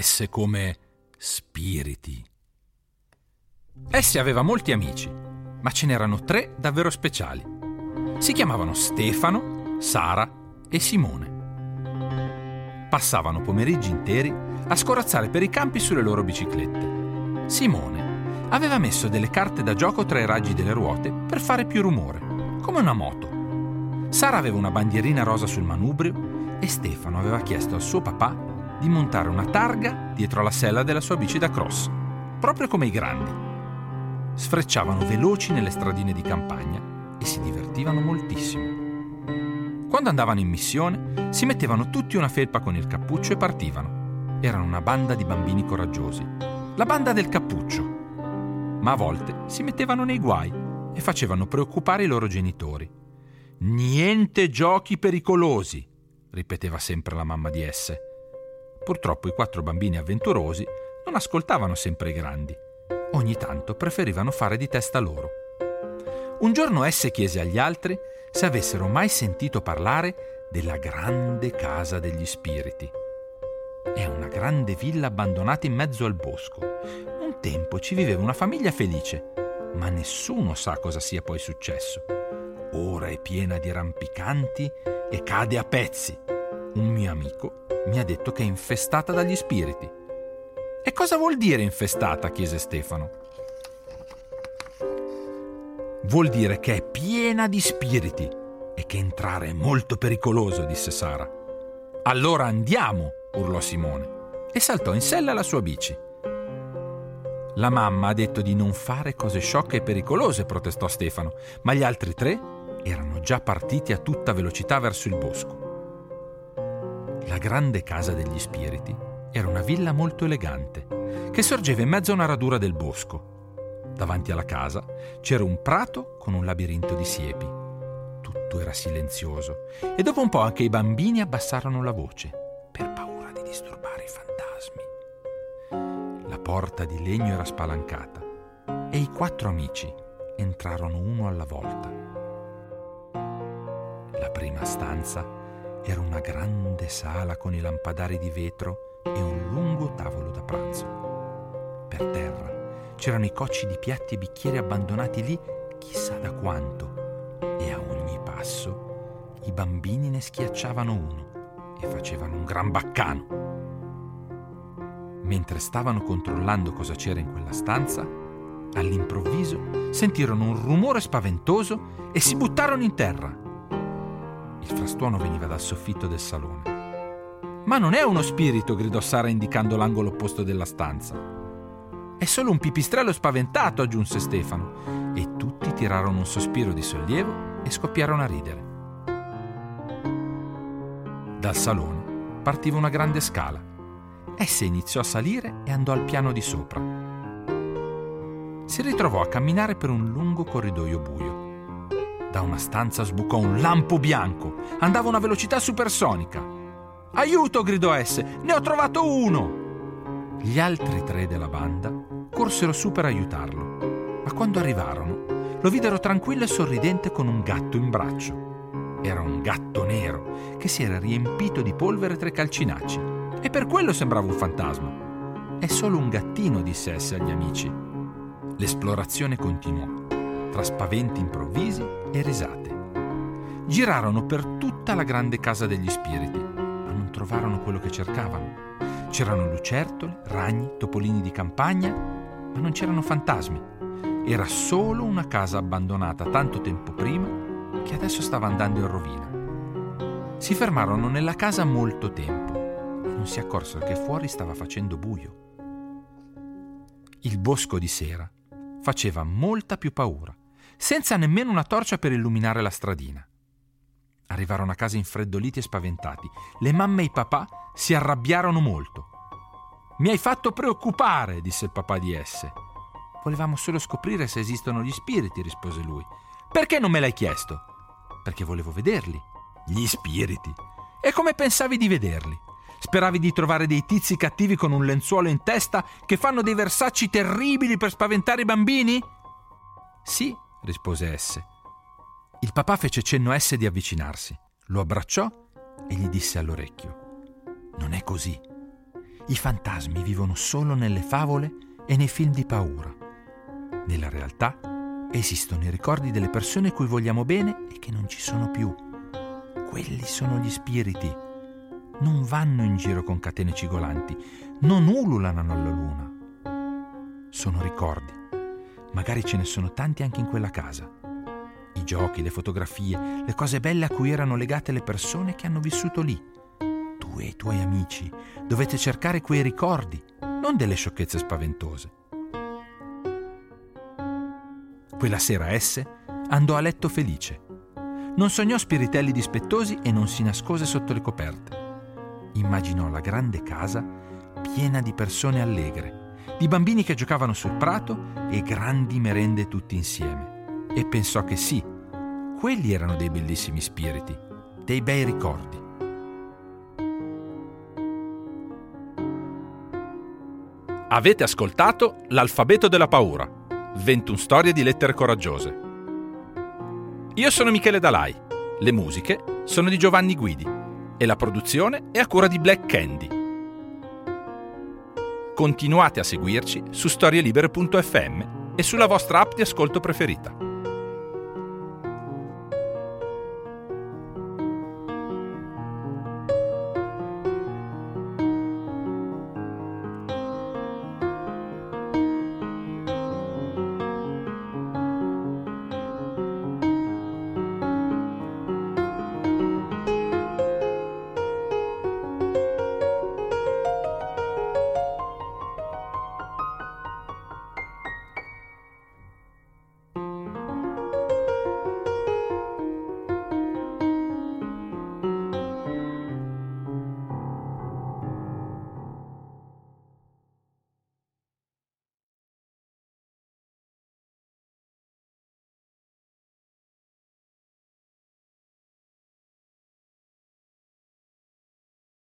S come spiriti. S aveva molti amici, ma ce n'erano tre davvero speciali. Si chiamavano Stefano, Sara e Simone passavano pomeriggi interi a scorazzare per i campi sulle loro biciclette. Simone aveva messo delle carte da gioco tra i raggi delle ruote per fare più rumore, come una moto. Sara aveva una bandierina rosa sul manubrio e Stefano aveva chiesto al suo papà di montare una targa dietro alla sella della sua bici da cross, proprio come i grandi. Sfrecciavano veloci nelle stradine di campagna e si divertivano moltissimo. Quando andavano in missione, si mettevano tutti una felpa con il cappuccio e partivano. Erano una banda di bambini coraggiosi. La banda del cappuccio. Ma a volte si mettevano nei guai e facevano preoccupare i loro genitori. Niente giochi pericolosi, ripeteva sempre la mamma di esse. Purtroppo i quattro bambini avventurosi non ascoltavano sempre i grandi. Ogni tanto preferivano fare di testa loro. Un giorno esse chiese agli altri se avessero mai sentito parlare della grande casa degli spiriti. È una grande villa abbandonata in mezzo al bosco. Un tempo ci viveva una famiglia felice, ma nessuno sa cosa sia poi successo. Ora è piena di rampicanti e cade a pezzi. Un mio amico mi ha detto che è infestata dagli spiriti. E cosa vuol dire infestata? chiese Stefano. Vuol dire che è piena di spiriti e che entrare è molto pericoloso, disse Sara. Allora andiamo, urlò Simone e saltò in sella alla sua bici. La mamma ha detto di non fare cose sciocche e pericolose, protestò Stefano, ma gli altri tre erano già partiti a tutta velocità verso il bosco. La grande casa degli spiriti era una villa molto elegante, che sorgeva in mezzo a una radura del bosco Davanti alla casa c'era un prato con un labirinto di siepi. Tutto era silenzioso e dopo un po' anche i bambini abbassarono la voce per paura di disturbare i fantasmi. La porta di legno era spalancata e i quattro amici entrarono uno alla volta. La prima stanza era una grande sala con i lampadari di vetro e un lungo tavolo da pranzo. Per terra C'erano i cocci di piatti e bicchieri abbandonati lì chissà da quanto e a ogni passo i bambini ne schiacciavano uno e facevano un gran baccano. Mentre stavano controllando cosa c'era in quella stanza, all'improvviso sentirono un rumore spaventoso e si buttarono in terra. Il frastuono veniva dal soffitto del salone. Ma non è uno spirito, gridò Sara indicando l'angolo opposto della stanza. È solo un pipistrello spaventato, aggiunse Stefano, e tutti tirarono un sospiro di sollievo e scoppiarono a ridere. Dal salone partiva una grande scala. Essa iniziò a salire e andò al piano di sopra. Si ritrovò a camminare per un lungo corridoio buio. Da una stanza sbucò un lampo bianco. Andava a una velocità supersonica. Aiuto! gridò esse. Ne ho trovato uno! Gli altri tre della banda corsero su per aiutarlo, ma quando arrivarono lo videro tranquillo e sorridente con un gatto in braccio. Era un gatto nero che si era riempito di polvere tra i calcinacci e per quello sembrava un fantasma. È solo un gattino, disse esse agli amici. L'esplorazione continuò, tra spaventi improvvisi e risate. Girarono per tutta la grande casa degli spiriti, ma non trovarono quello che cercavano. C'erano lucertole, ragni, topolini di campagna, ma non c'erano fantasmi. Era solo una casa abbandonata tanto tempo prima che adesso stava andando in rovina. Si fermarono nella casa molto tempo e non si accorsero che fuori stava facendo buio. Il bosco di sera faceva molta più paura, senza nemmeno una torcia per illuminare la stradina. Arrivarono a casa infreddoliti e spaventati. Le mamme e i papà si arrabbiarono molto. Mi hai fatto preoccupare, disse il papà di esse. Volevamo solo scoprire se esistono gli spiriti, rispose lui. Perché non me l'hai chiesto? Perché volevo vederli. Gli spiriti. E come pensavi di vederli? Speravi di trovare dei tizi cattivi con un lenzuolo in testa che fanno dei versacci terribili per spaventare i bambini? Sì, rispose esse. Il papà fece cenno a esse di avvicinarsi, lo abbracciò e gli disse all'orecchio: Non è così. I fantasmi vivono solo nelle favole e nei film di paura. Nella realtà esistono i ricordi delle persone cui vogliamo bene e che non ci sono più. Quelli sono gli spiriti. Non vanno in giro con catene cigolanti, non ululano alla luna. Sono ricordi. Magari ce ne sono tanti anche in quella casa. I giochi, le fotografie, le cose belle a cui erano legate le persone che hanno vissuto lì. Tu e i tuoi amici dovete cercare quei ricordi, non delle sciocchezze spaventose. Quella sera esse andò a letto felice. Non sognò spiritelli dispettosi e non si nascose sotto le coperte. Immaginò la grande casa piena di persone allegre, di bambini che giocavano sul prato e grandi merende tutti insieme. E pensò che sì, quelli erano dei bellissimi spiriti, dei bei ricordi. Avete ascoltato L'alfabeto della paura 21 storie di lettere coraggiose. Io sono Michele Dalai, le musiche sono di Giovanni Guidi e la produzione è a cura di Black Candy. Continuate a seguirci su storielibere.fm e sulla vostra app di ascolto preferita.